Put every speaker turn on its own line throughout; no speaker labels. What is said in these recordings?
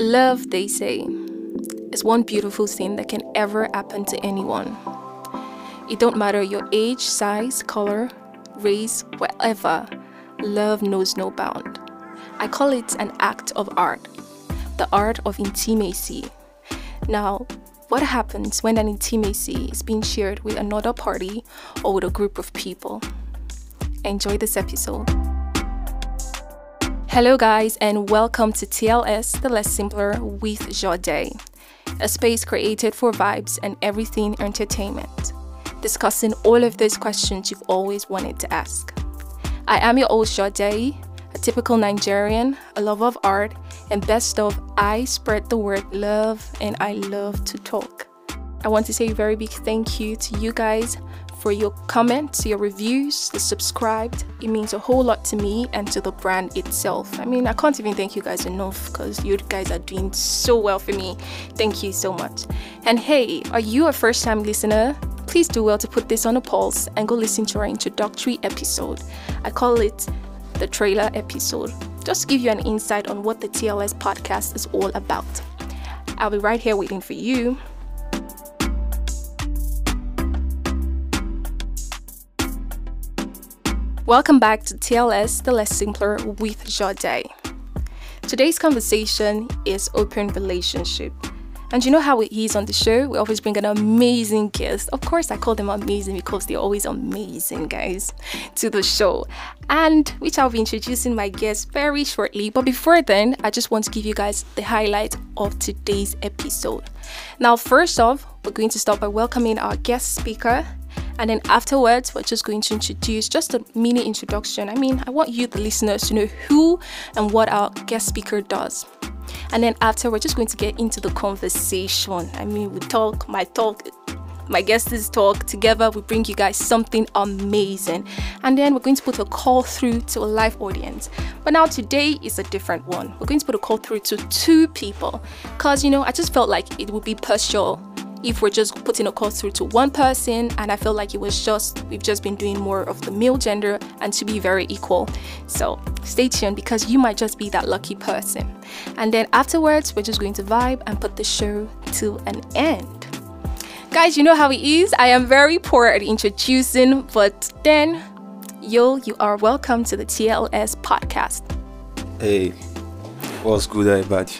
Love, they say, is one beautiful thing that can ever happen to anyone. It don't matter your age, size, color, race, whatever. Love knows no bound. I call it an act of art, the art of intimacy. Now, what happens when an intimacy is being shared with another party or with a group of people? Enjoy this episode. Hello, guys, and welcome to TLS, the Less Simpler with Jade, a space created for vibes and everything entertainment, discussing all of those questions you've always wanted to ask. I am your old Jade, a typical Nigerian, a lover of art, and best of, I spread the word love and I love to talk. I want to say a very big thank you to you guys for your comments, your reviews, the subscribed. It means a whole lot to me and to the brand itself. I mean, I can't even thank you guys enough because you guys are doing so well for me. Thank you so much. And hey, are you a first time listener? Please do well to put this on a pulse and go listen to our introductory episode. I call it the trailer episode, just give you an insight on what the TLS podcast is all about. I'll be right here waiting for you. Welcome back to TLS, the Less Simpler with Jade. Today's conversation is open relationship. And you know how it is on the show? We always bring an amazing guest. Of course, I call them amazing because they're always amazing, guys, to the show. And which I'll be introducing my guest very shortly. But before then, I just want to give you guys the highlight of today's episode. Now, first off, we're going to start by welcoming our guest speaker, and then afterwards, we're just going to introduce just a mini introduction. I mean, I want you, the listeners, to know who and what our guest speaker does. And then after, we're just going to get into the conversation. I mean, we talk, my talk, my guests talk together. We bring you guys something amazing. And then we're going to put a call through to a live audience. But now today is a different one. We're going to put a call through to two people. Because, you know, I just felt like it would be partial if we're just putting a call through to one person and i feel like it was just we've just been doing more of the male gender and to be very equal. So stay tuned because you might just be that lucky person. And then afterwards we're just going to vibe and put the show to an end. Guys you know how it is. I am very poor at introducing but then yo you are welcome to the tls podcast.
Hey what's good everybody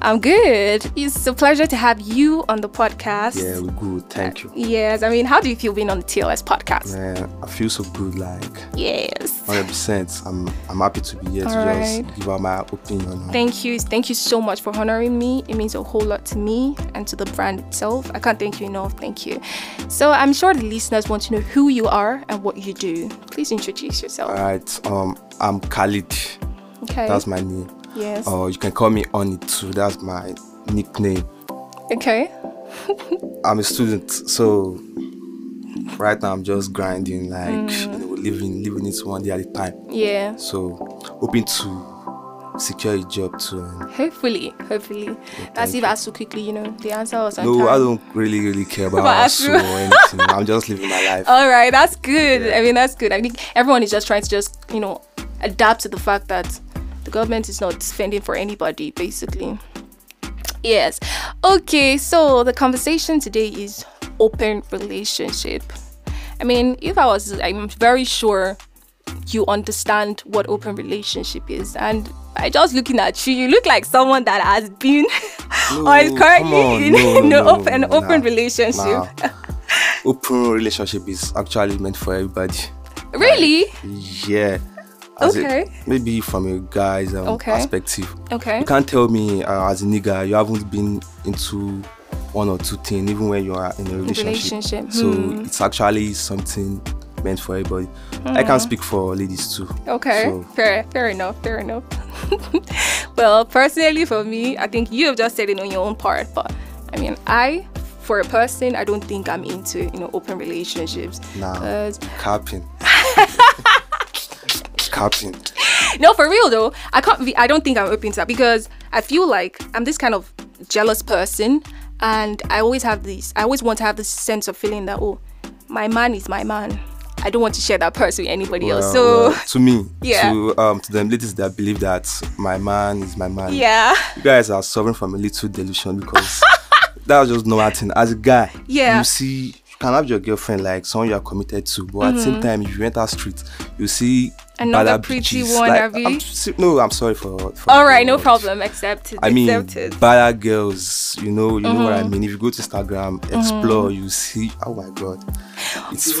I'm good. It's a pleasure to have you on the podcast.
Yeah, we're good. Thank you.
Yes. I mean, how do you feel being on the TLS podcast?
Man, I feel so good. Like,
yes.
100%. I'm, I'm happy to be here
All
to
right.
just give out my opinion.
Thank you. Thank you so much for honoring me. It means a whole lot to me and to the brand itself. I can't thank you enough. Thank you. So, I'm sure the listeners want to know who you are and what you do. Please introduce yourself.
All right. Um, I'm Khalid.
Okay.
That's my name.
Yes.
Or you can call me Oni too. That's my nickname.
okay.
I'm a student, so right now I'm just grinding, like
Mm.
you know, living, living it one day at a time.
Yeah.
So, hoping to secure a job too.
Hopefully. Hopefully. That's if I ask so quickly, you know, the answer was
no,
time.
I don't really, really care about
But
hustle or anything. I'm just living my life.
All right, that's good.
Yeah.
I mean, that's good. I think everyone is just trying to just, you know, adapt to the fact that the government is not spending for anybody, basically. Yes. Okay, so the conversation today is open relationship. I mean, if I was, I'm very sure you understand what open relationship is. And by just looking at you, you look like someone that has been or is currently
on,
in,
no, no,
an
no,
open,
no,
open
nah,
relationship.
nah. Open relationship is actually meant for everybody.
Really?
Yeah. As a-
Okay.
maybe from a guy's um,
Okay.
perspective.
Okay.
You can't tell me uh, as a nigga you haven't been into one or two things even when you are in a relationship.
Relationship,
So
hmm.
it's actually something meant for everybody. I can speak for ladies too.
Okay,
So
fair, fair enough, fair enough. well, personally, for me, I think you have just said it on your own part, but I mean, I, for a person, I don't think I'm into you know open relationships.
nah, capping. capping.
no, for real though, I can't. Be, I don't think I'm open to that because I feel like I'm this kind of jealous person, and I always have this. I always want to have this sense of feeling that oh, my man is my man. I don't want to share that person with anybody else. So
well, to me,
Yeah.
to um to them ladies that believe that my man is my man.
yeah,
You guys are suffering from a little delusion because that was just normal thing. As a guy,
Yeah.
you see you can have your girlfriend like someone you are committed to, but at the same time if you enter street, you see
Mm-hmm. Another pretty
bitches.
one,
Like,
Abby.
I'm no, I'm sorry for, for
all right, no problem. Accepted.
I mean,
accepted.
bad girls, you know, you know what I
Mm-hmm.
mean. If you go to Instagram, explore, you see. Oh my god, it's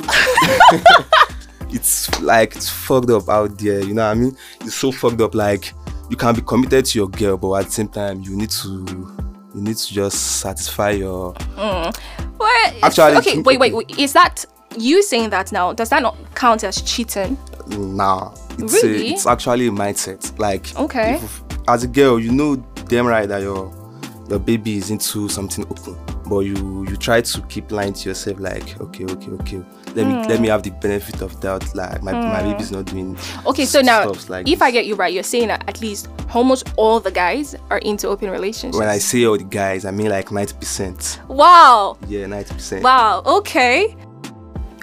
it's like it's fucked up out there. You know what I mean? It's so fucked up. Like you can be committed to your girl, but at the same time, you need to you need to just satisfy your.
What?
Actually-
okay. Wait, wait, wait. Is that you saying that now? Does that not count as cheating?
Nah, it's
Really?
a, it's actually a mindset. Like
Okay.
if- as a girl, you know damn right that your your baby is into something open, but you you try to keep lying to yourself. Like okay, okay, okay. Let me let me have the benefit of doubt. Like my, my baby's not doing.
Hmm. Okay, so now,
like
if
this.
I get you right, you're saying that at least almost all the guys are into open relationships.
when I say all the guys, I mean like ninety percent.
wow,
Yeah, ninety percent.
wow, okay,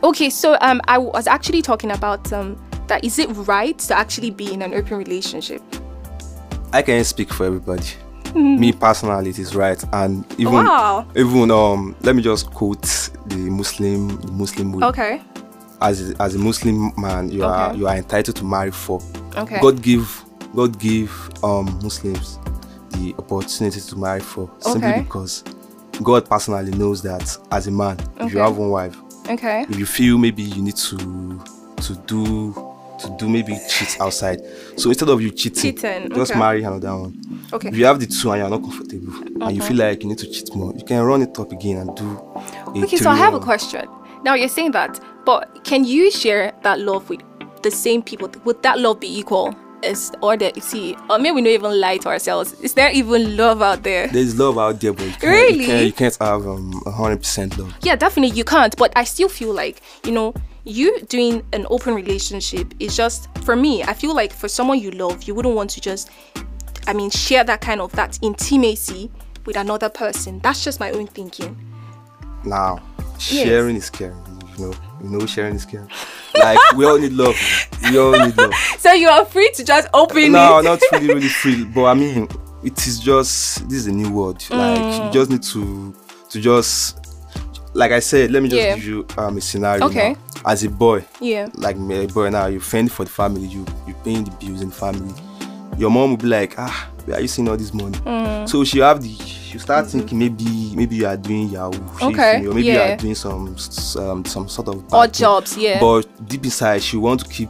okay. So um, I was actually talking about um that is it right to actually be in an open relationship?
I can speak for everybody. Me personally, it is right, and even
Wow.
even um, let me just quote the Muslim the Muslim way.
Okay,
as a, as a Muslim man, you are you are entitled to marry for.
okay.
God give God give um Muslims the opportunity to marry four simply
Okay.
because God personally knows that as a man, if you have one wife,
Okay.
if you feel maybe you need to to do to do maybe cheat outside, so instead of you cheating,
Cheating,
just
okay.
marry another one.
Okay.
If you have the two and you're not comfortable and you feel like you need to cheat more, you can run it up again and do.
Okay, so I have a question. Now you're saying that, but can you share that love with the same people? Would that love be equal? Is or that see, or maybe we don't even lie to ourselves. Is there even love out there?
There's love out there, but you can't,
Really?
you can't, you can't have um, 100% love.
Yeah, definitely you can't. But I still feel like you know, you doing an open relationship is just for me. I feel like for someone you love, you wouldn't want to just, I mean, share that kind of that intimacy with another person. That's just my own thinking.
Now, sharing is caring. You know, you know, sharing is caring. Like we all need love. We all need love.
So you are free to just open
no,
it.
not really, really free. But I mean, it is just this is a new world. Like
Mm.
you just need to to just like I said. Let me just
Yeah.
give you um a scenario.
Okay.
now. As a boy,
Yeah.
like me, a boy now, you fend for the family. You you paying the bills in the family. Your mom will be like, ah, where are you seeing all this money?
Mm.
So she have the you start thinking maybe maybe you are doing Yahoo,
Mm-hmm. Okay,
or maybe you are doing some s- um, some sort of
Odd jobs, yeah.
But deep inside, she want to keep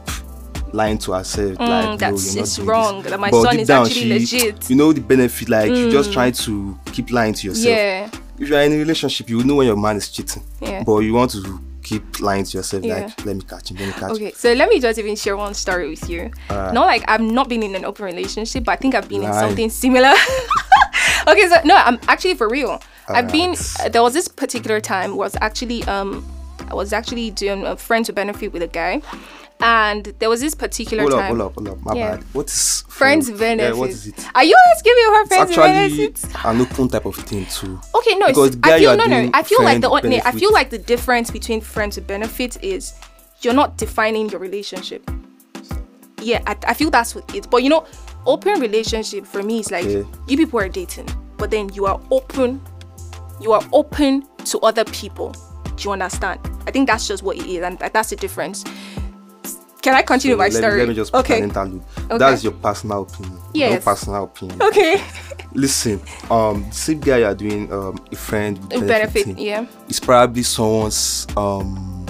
lying to herself. like, no,
Mm, that's-
you're not
it's
doing
wrong,
this.
that my
But
son is
down,
actually
she-
legit. Mm.
You know the benefit, like you just trying to keep lying to yourself.
Yeah.
If you are in a relationship, you know when your man is cheating.
Yeah.
But you want to keep lying to yourself,
Yeah.
like let me catch him, let me catch him.
Okay, so let me just even share one story with you.
Alright.
Not like I've not been in an open relationship, but I think I've been in something similar. okay, so no, I'm actually for real. I've been. Uh, there was this particular time was actually um, I was actually doing a friend to benefit with a guy, and there was this particular
Hold up, hold up, hold up. My
Yeah.
bad. What is
Friends
friend-
benefit.
Yeah, what is it?
Are you asking me what
It's
friends
actually
benefits?
an open type of thing too.
Okay, no,
Because
it's, I feel no, no. I feel like the only- I feel like the difference between friends with benefits is you're not defining your relationship. Yeah, I, I feel that's what it. But you know, open relationship for me is like
Okay.
you people are dating, but then you are open. You are open to other people. Do you understand? I think that's just what it is, and that's the difference. Can I continue
So
my
let, me-
story?
let me just put
okay.
an.
Okay.
That's your personal opinion.
Yes.
No personal opinion.
Okay.
Listen, um, the same guy you're doing um a friend benefit,
Benefit, yeah.
It's probably someone's um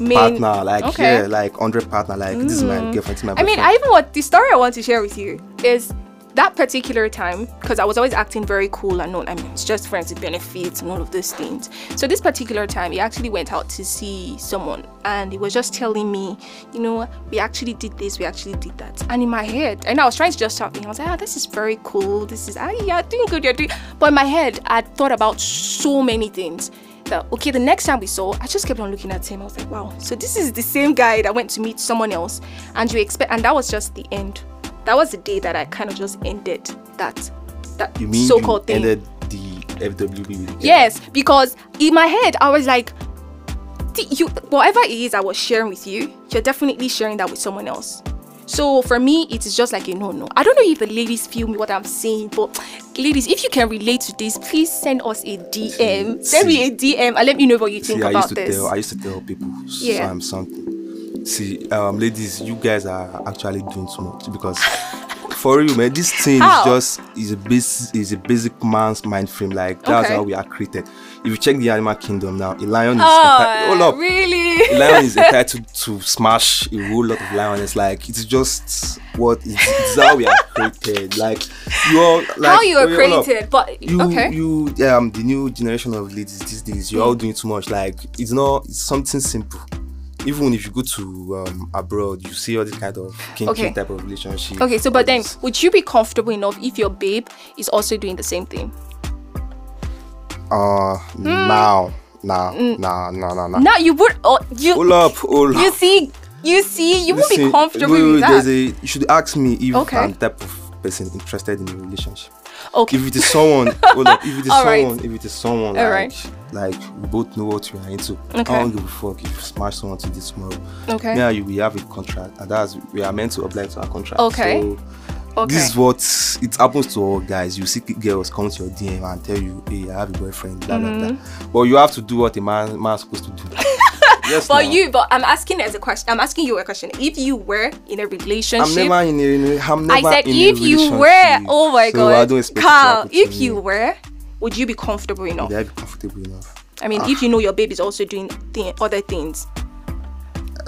Main,
partner, like
okay. Mm.
yeah, like hundred partner, like this is my girlfriend, this is my
I mean. I even what the story I want to share with you is that particular time because I was always acting very cool and not. I mean, it's just friends with benefits and all of those things. So this particular time, he actually went out to see someone, and he was just telling me, you know, we actually did this, we actually did that, and in my head, and I was trying to just stop me. I was like, ah, this is very cool. This is ah, yeah, doing good, you're doing. But in my head, I thought about so many things that okay the next time we saw i just kept on looking at him i was like wow so this is the same guy that went to meet someone else and you expect and that was just the end that was the day that i kind of just ended that that
you mean
so-called
you
thing
ended the FWB
yes because in my head i was like you whatever it is I was sharing with you, you're definitely sharing that with someone else. So for me, it is just like a no no. I don't know if the ladies feel me what I'm saying, but ladies, if you can relate to this, please send us a DM. Send me a DM and let me know what you think
See, I
about
used to
this.
tell I used to tell people
Yeah.
um, something. See, um, ladies, you guys are actually doing too much because for you, man, this thing
How?
is just is a basic is a basic man's mind frame. Like that's
Okay.
how we are created. If you check the animal kingdom now, a lion is
Oh,
enti- hold up.
really?
A lion is entitled to smash a whole lot of lions. It's like it's just what it's, it's how we are created. Like you're like
How you are
up.
created, but
you
okay.
you um the new generation of ladies these days you're all doing too much like it's not it's something simple even if you go to um abroad you see all this kind of kinky
Okay.
type of relationship
Okay, so but then would you be comfortable enough if your babe is also doing the same thing?
uh
Hmm.
now nah nah nah nah nah
Now you would oh you
hold up hold
you see you see you won't be comfortable
wait,
with
wait,
that.
there's a you should ask me if
Okay.
I'm the type of person interested in a relationship
okay.
if it is someone hold up if it is
All right.
someone if it is someone
All
like
right.
Like we both know what we are into
Okay.
I don't give a fuck if you smash someone to this tomorrow
Okay.
yeah you we have a contract and that's we are meant to oblige to our contract
Okay.
so
okay.
this is what it happens to all guys you see girls come to your dm and tell you hey i have a boyfriend blah blah blah mm-hmm. but you have to do what a man man's supposed to do yes
but
now.
you but I'm asking as a question I'm asking you a question. If you were in a relationship
i'm never in a, i'm
I said
in
if
a
you were oh my
so
god Carl if you were would you be comfortable enough?
would i be comfortable enough
I mean if you know your baby's also doing thi- other things.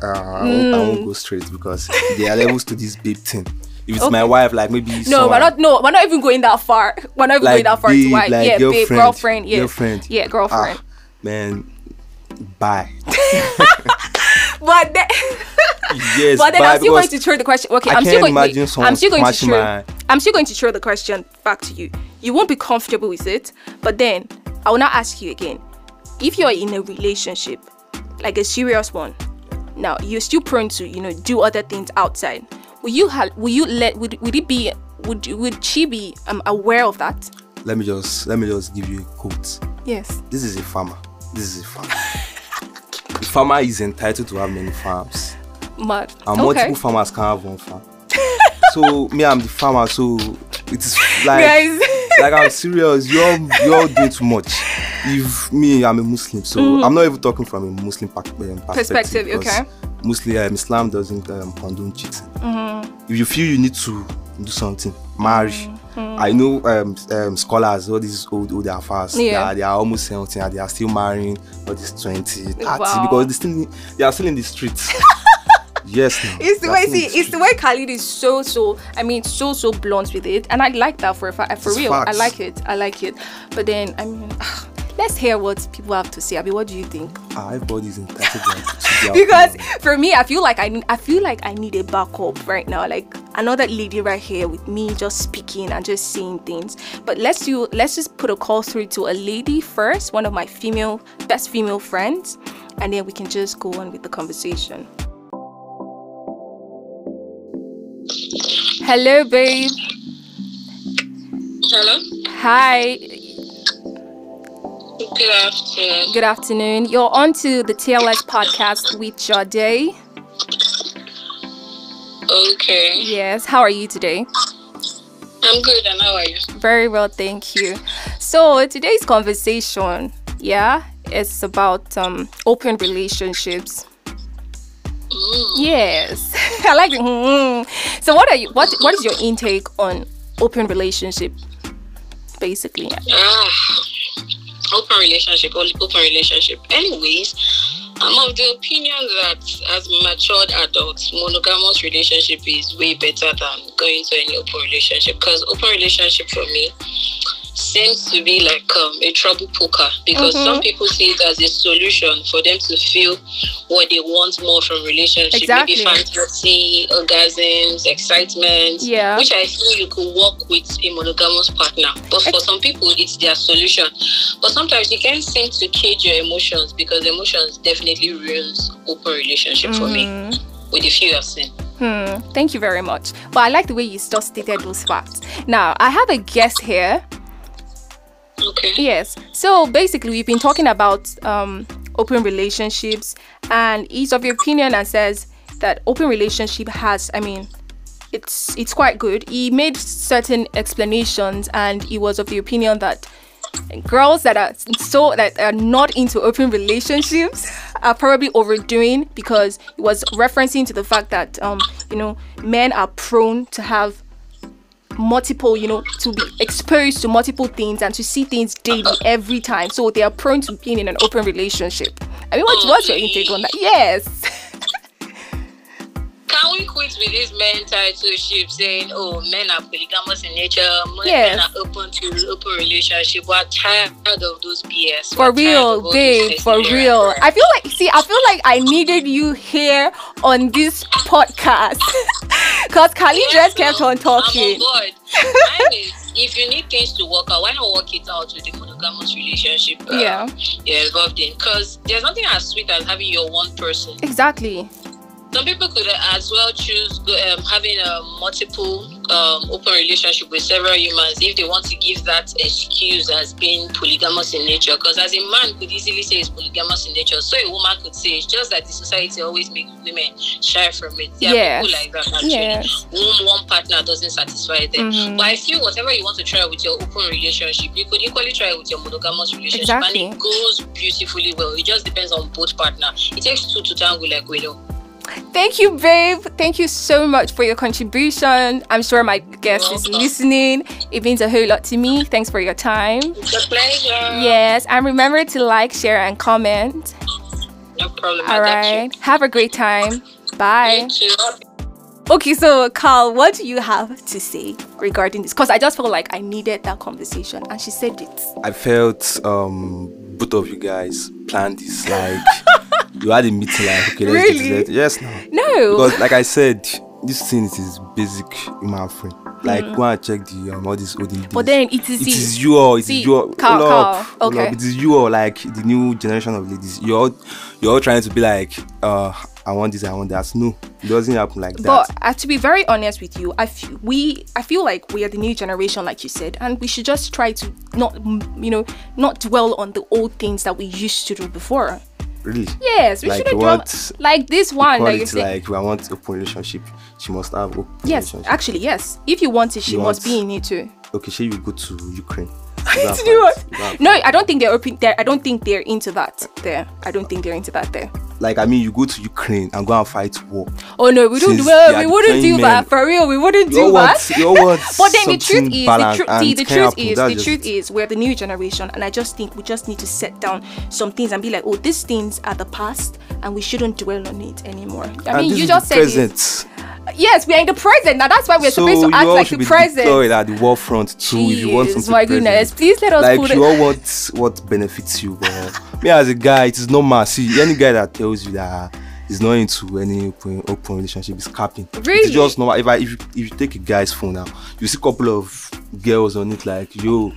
uh, I, won't, I
Hmm.
won't go straight because there are levels to this babe thing if it's my wife like maybe
No,
someone,
we're not. No, we're not even going that far. We're not even
like
going that far.
babe,
to
like
yeah,
girlfriend,
babe, girlfriend, yes,
girlfriend
yeah, girlfriend.
ah, man bye
but then,
yes
but then I'm still going to throw the question. Okay,
I
I'm still going.
imagine
I'm still going to throw.
my-
I'm still going to throw the question back to you. You won't be comfortable with it, but then I will not ask you again. If you're in a relationship, like a serious one, now you're still prone to you know do other things outside. Will you have? Will you let? Would would it be? Would would she be um, aware of that?
let me just let me just give you a quote
Yes.
this is a farmer this is a farmer a farmer is entitled to have many farms
Mad.
and
okay.
multiple farmers can have one farm so me i'm the farmer so it is like
Guys.
Like i'm serious you're you're doing too much if me i'm a muslim so i'm not even talking from a muslim um, perspective,
Mm. Perspective, okay.
muslim um, islam doesn't um, condone cheating
Mm-hmm.
if you feel you need to do something marry
Mm-hmm.
i know um, um scholars all these old old affairs they,
Yeah.
are, they are almost 70 and they are still marrying all these 20 30
Wow.
because they still they are still in the streets yes
It's the way see, it's the way Khalid is so so I mean so so blunt with it, and I like that for a for
It's
real. I like it. I like it. But then I mean, let's hear what people have to say. I mean, what do you think?
Everybody's entitled
Because for me, I feel like I need- I feel like I need a backup right now, like another lady right here with me just speaking and just saying things. But let's do let's just put a call through to a lady first, one of my female best female friends, and then we can just go on with the conversation. Hello, babe.
Hello.
Hi.
Good afternoon.
Good afternoon. You're on to the TLS podcast with Jade.
Okay.
Yes. How are you today?
I'm good, and how are you?
Very well, thank you. So today's conversation, yeah, it's about um open relationships. Yes, I like it. Mm. So what are you? What What is your intake on open relationship? Basically,
Ah, open relationship, open relationship. Anyways, I'm of the opinion that as matured adults, monogamous relationship is way better than going to any open relationship. Because open relationship for me seems to be like um, a trouble poker because
Mhm.
some people see it as a solution for them to feel what they want more from relationship
Exactly.
maybe fantasy orgasms excitement
Yeah.
which i feel you could work with a monogamous partner but for some people it's their solution but sometimes you can't seem to cage your emotions because emotions definitely ruins open relationship for me
Mm,
with the few i've seen
hmm, thank you very much. But I like the way you just stated those facts. Now I have a guest here.
Okay
Yes. So basically, we've been talking about um, open relationships, and he's of the opinion and says that open relationship has, I mean, it's it's quite good. He made certain explanations, and he was of the opinion that girls that are so that are not into open relationships are probably overdoing because it was referencing to the fact that um you know men are prone to have multiple you know to be exposed to multiple things and to see things daily every time. So they are prone to being in an open relationship. I mean what's, what's your intake on that? Yes.
Can we quit with this men titleship saying, "Oh, men are polygamous in nature, men
Yes.
are open to open relationship"? We're tired of those BS.
for
We're
real babe for real. I feel like see i feel like i needed you here on this podcast because kali just kept on talking
I'm on board. Mine is, if you need things to work out, why not work it out with the monogamous relationship? uh,
Yeah.
You're involved in, because there's nothing as sweet as having your one person.
exactly
Some people could as well choose um, having a multiple um, open relationship with several humans if they want to give that excuse as being polygamous in nature. Because as a man could easily say it's polygamous in nature, so a woman could say it's just that the society always makes women shy from it. There
Yes.
people like that actually.
yes
Whom one partner doesn't satisfy them.
Mhm.
But I feel whatever you want to try with your open relationship, you could equally try with your monogamous relationship,
Exactly.
and it goes beautifully well. It just depends on both partner. It takes two to tango, like we know.
Thank you, babe. Thank you so much for your contribution. I'm sure my guest is listening. It means a whole lot to me. Thanks for your time.
It's a pleasure.
Yes, and remember to like, share, and comment.
No problem.
All
I got
right. Have a great time.
you.
Bye.
You.
Okay, so Carl, what do you have to say regarding this? Because I just felt like I needed that conversation, and she said it.
I felt um both of you guys planned this like you had a meeting like okay let's
Really?
do this. Yes, no.
No.
Because like I said, this thing is basic human frame. Like go and check the um all these olden
but then it is
it is you all, it is
see,
you all.
Carl,
hold up,
okay.
up. It is you all, like the new generation of ladies. You're all, you're all trying to be like, uh, I want this, I want that. No, it doesn't happen like that.
But uh, to be very honest with you, I f- we I feel like we are the new generation, like you said, and we should just try to not mm, you know not dwell on the old things that we used to do before.
Really.
Yes, we
Like
shouldn't dwell like this one that you say.
like we want open relationship. She must have open
yes,
relationship.
actually, yes. If you want it, she
You
must
want-
be in it too.
okay, say you go to Ukraine.
To do what? No, I don't think they're open. They're, I don't think they're into that. There, I don't think they're into that. There.
Like I mean, you go to Ukraine and go and fight war.
Oh no, we don't.
Since
Well, we wouldn't do
deploying
that for real. We wouldn't
You
do
want,
that.
you all want
But then the truth is, the,
balanced
tru-
and
see, the truth is, the truth is, we're the new generation, and I just think we just need to set down some things and be like, oh, these things are the past, and we shouldn't dwell on it anymore. I
and
mean, you just said it.
Present.
Yes, we're in the present. Now that's why we're
so
supposed to act like the present.
deployed at the war front too if you want
Jeez,
something
my
present.
goodness, please let us
like
put
you all want what benefits you but me as a guy it is normal see any guy that tells you that he's not into any open, open relationship is capping
Really?
it's just normal if i if you, if you take a guy's phone now you see a couple of girls on it like yo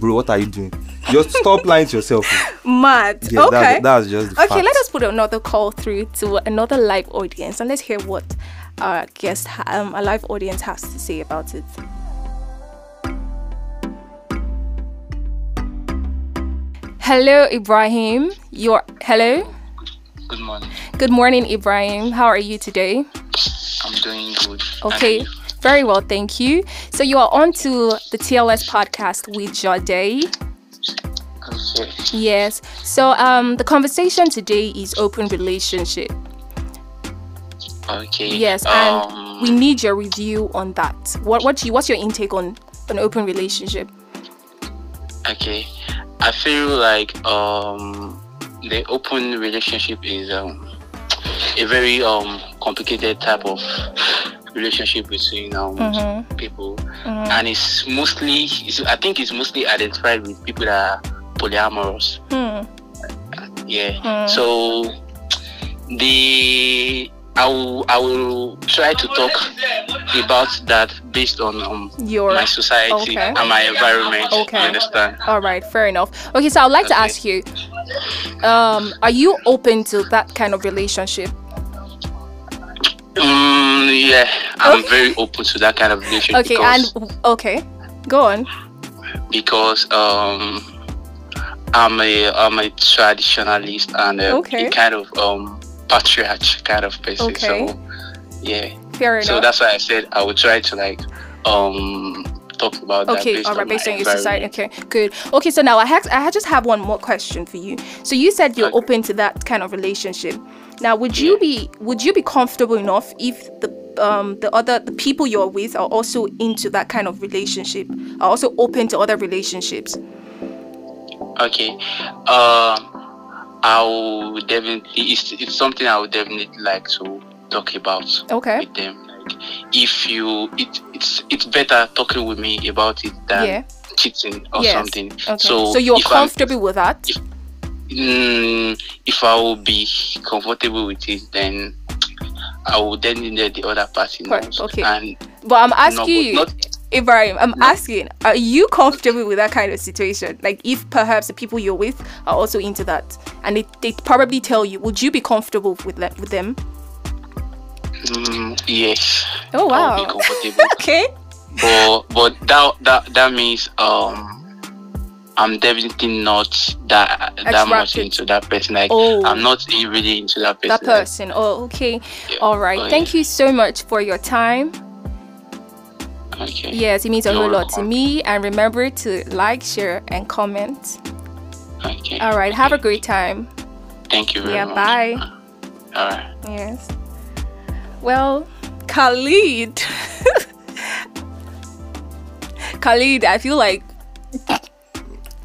bro what are you doing just stop lying to yourself
Mad.
yeah
okay.
that's, that's just the
Okay,
fact.
let us put another call through to another live audience and let's hear what our guest, um, a live audience has to say about it. Hello, Ibrahim. You're hello.
Good morning.
Good morning, Ibrahim. How are you today?
I'm doing good.
Okay, very well, thank you. So you are on to the TLS podcast with Jade.
Okay.
Yes. So um, the conversation today is open relationship.
Okay.
Yes, and
Um,
we need your review on that. What what you what's your intake on an open relationship?
okay. I feel like um the open relationship is um a very um complicated type of relationship between um
Mhm.
people, and it's mostly it's, I think it's mostly identified with people that are polyamorous.
Hmm.
Yeah.
Hmm.
So the I will I will try to talk about that based on um
Your
my society
okay.
and my environment.
Okay.
You understand?
all right, fair enough. Okay, so I'd like to ask you, um, are you open to that kind of relationship?
Mm, yeah, I'm
Okay.
very open to that kind of relationship
Okay,
because,
and okay, go on.
because um I'm a I'm a traditionalist and a,
Okay.
a kind of um patriarch kind of person.
Okay.
So yeah.
Fair enough.
So that's why I said I would try to like um talk about that
Okay, all right, based
my
on your society. Okay, good. Okay, so now I have I just have one more question for you. So you said you're
Okay.
open to that kind of relationship. Now, would you
Yeah.
be would you be comfortable enough if the um the other the people you're with are also into that kind of relationship, are also open to other relationships?
Okay. Um I would definitely it's, it's something I would definitely like to talk about
Okay.
with them. Like if you it it's it's better talking with me about it than
Yeah.
cheating or
Yes.
something.
Okay.
So,
So, you're
if I'm-
comfortable with that?
if- Mm, if I will be comfortable with it, then I will then let the other person. know.
Okay.
And
But I'm asking
but
you,
not
Ibrahim, I'm asking, are you comfortable with that kind of situation? Like, if perhaps the people you're with are also into that, and they, they probably tell you, would you be comfortable with that with them?
mm, yes.
Oh
I
wow.
be comfortable.
okay.
but but that that that means um I'm definitely not that that much into that person. Like
Oh.
I'm not really into that person.
That
like,
person. Oh, okay.
yeah.
All right.
Oh,
Thank you so much for your time.
Yeah. Okay.
Yes, it means a
You're
whole lot to me. And remember to like, share, and comment.
Okay.
All right. Have a great time.
Thank you very
Yeah,
much.
bye.
Uh, all right.
Yes. Well, Khalid. Khalid, I feel like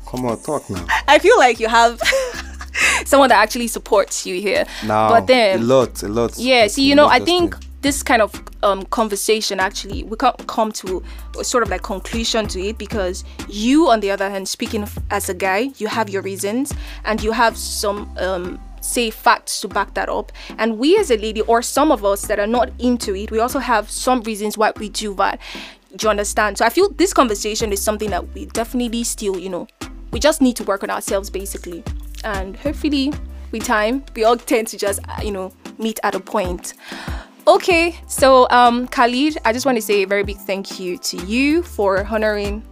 Come on, talk now.
I feel like you have someone that actually supports you here.
Now,
but then
a lot, a lot.
Yeah, see, you know, I think
things.
This kind of um, conversation actually we can't come to sort of like conclusion to it because you, on the other hand, speaking as a guy, you have your reasons and you have some um, say facts to back that up. And we as a lady, or some of us that are not into it, we also have some reasons why we do that. Do you understand? So I feel this conversation is something that we definitely still, you know, we just need to work on ourselves basically. And hopefully, with time, we all tend to just, you know, meet at a point. Okay, so um, Khalid, I just want to say a very big thank you to you for honoring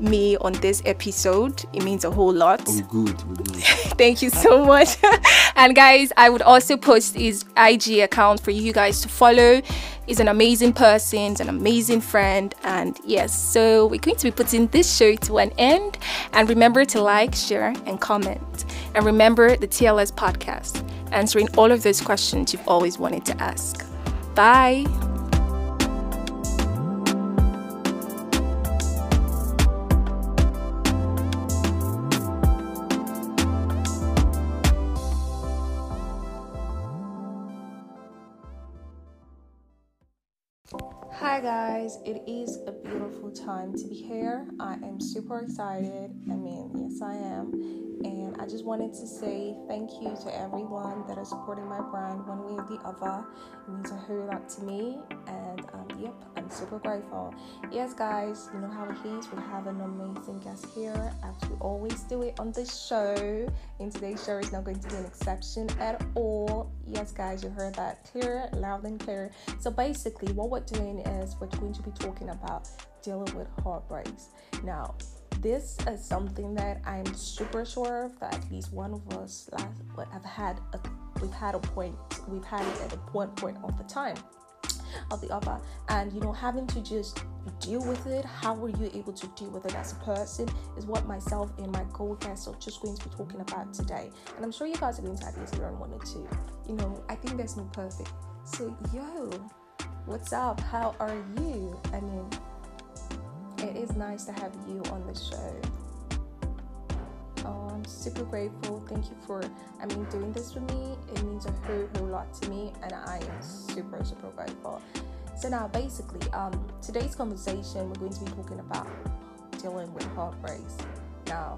me on this episode. It means a whole lot.
We good, we good.
Thank you so much. and guys, I would also post his IG account for you guys to follow. He's an amazing person, he's an amazing friend. And yes, so we're going to be putting this show to an end. And remember to like, share, and comment. And remember the TLS podcast, answering all of those questions you've always wanted to ask. Bye. Guys, it is a beautiful time to be here. I am super excited. I mean, yes, I am. And I just wanted to say thank you to everyone that is supporting my brand one way or the other. It means a whole lot to me. And um, yep, I'm super grateful. Yes, guys, you know how it is. We have an amazing guest here, as we always do it on this show. And today's show is not going to be an exception at all. Yes, guys, you heard that clear, loud and clear. So basically, what we're doing is we're going to be talking about dealing with heartbreaks. Now, this is something that I'm super sure of that at least one of us last have had a we've had a point we've had it at a point point of the time of the other. And you know having to just deal with it how were you able to deal with it as a person is what myself and my co-guests are just going to be talking about today. And i'm sure you guys are going to at least learn one or two you know i think there's no perfect. So yo what's up how are you i mean it is nice to have you on the show Oh, I'm super grateful. Thank you for, I mean, doing this for me. It means a whole, whole lot to me, and I am super, super grateful. So now, basically, um, today's conversation, we're going to be talking about dealing with heartbreaks. Now,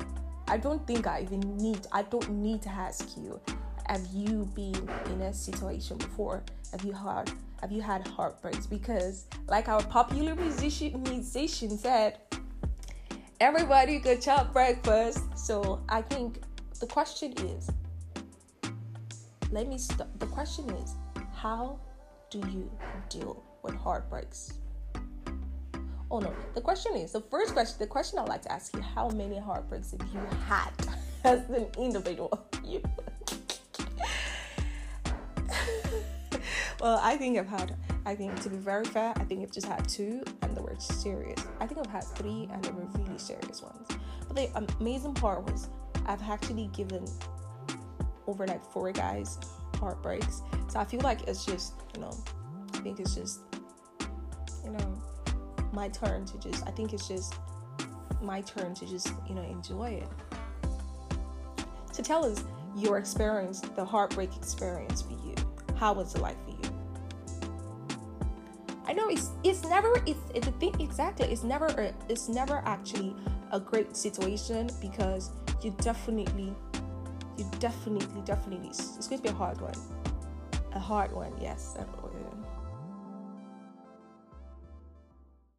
I don't think I even need, I don't need to ask you, have you been in a situation before? Have you had, have you had heartbreaks? Because, like our popular musician musician said, everybody could chop breakfast. So I think the question is, let me stop. The question is, how do you deal with heartbreaks? Oh no, the question is the first question. The question I'd like to ask you: How many heartbreaks have you had? as an individual. You. well, I think I've had. I think to be very fair, I think I've just had two, and they were serious. I think I've had three, and they were really serious ones. But the amazing part was I've actually given over like four guys heartbreaks. So I feel like it's just, you know, I think it's just, you know, my turn to just, I think it's just my turn to just, you know, enjoy it. So tell us your experience, the heartbreak experience for you. How was it like for you? I know it's it's never it's it's the thing exactly it's never it's never actually a great situation because you definitely you definitely definitely it's going to be a hard one a hard one yes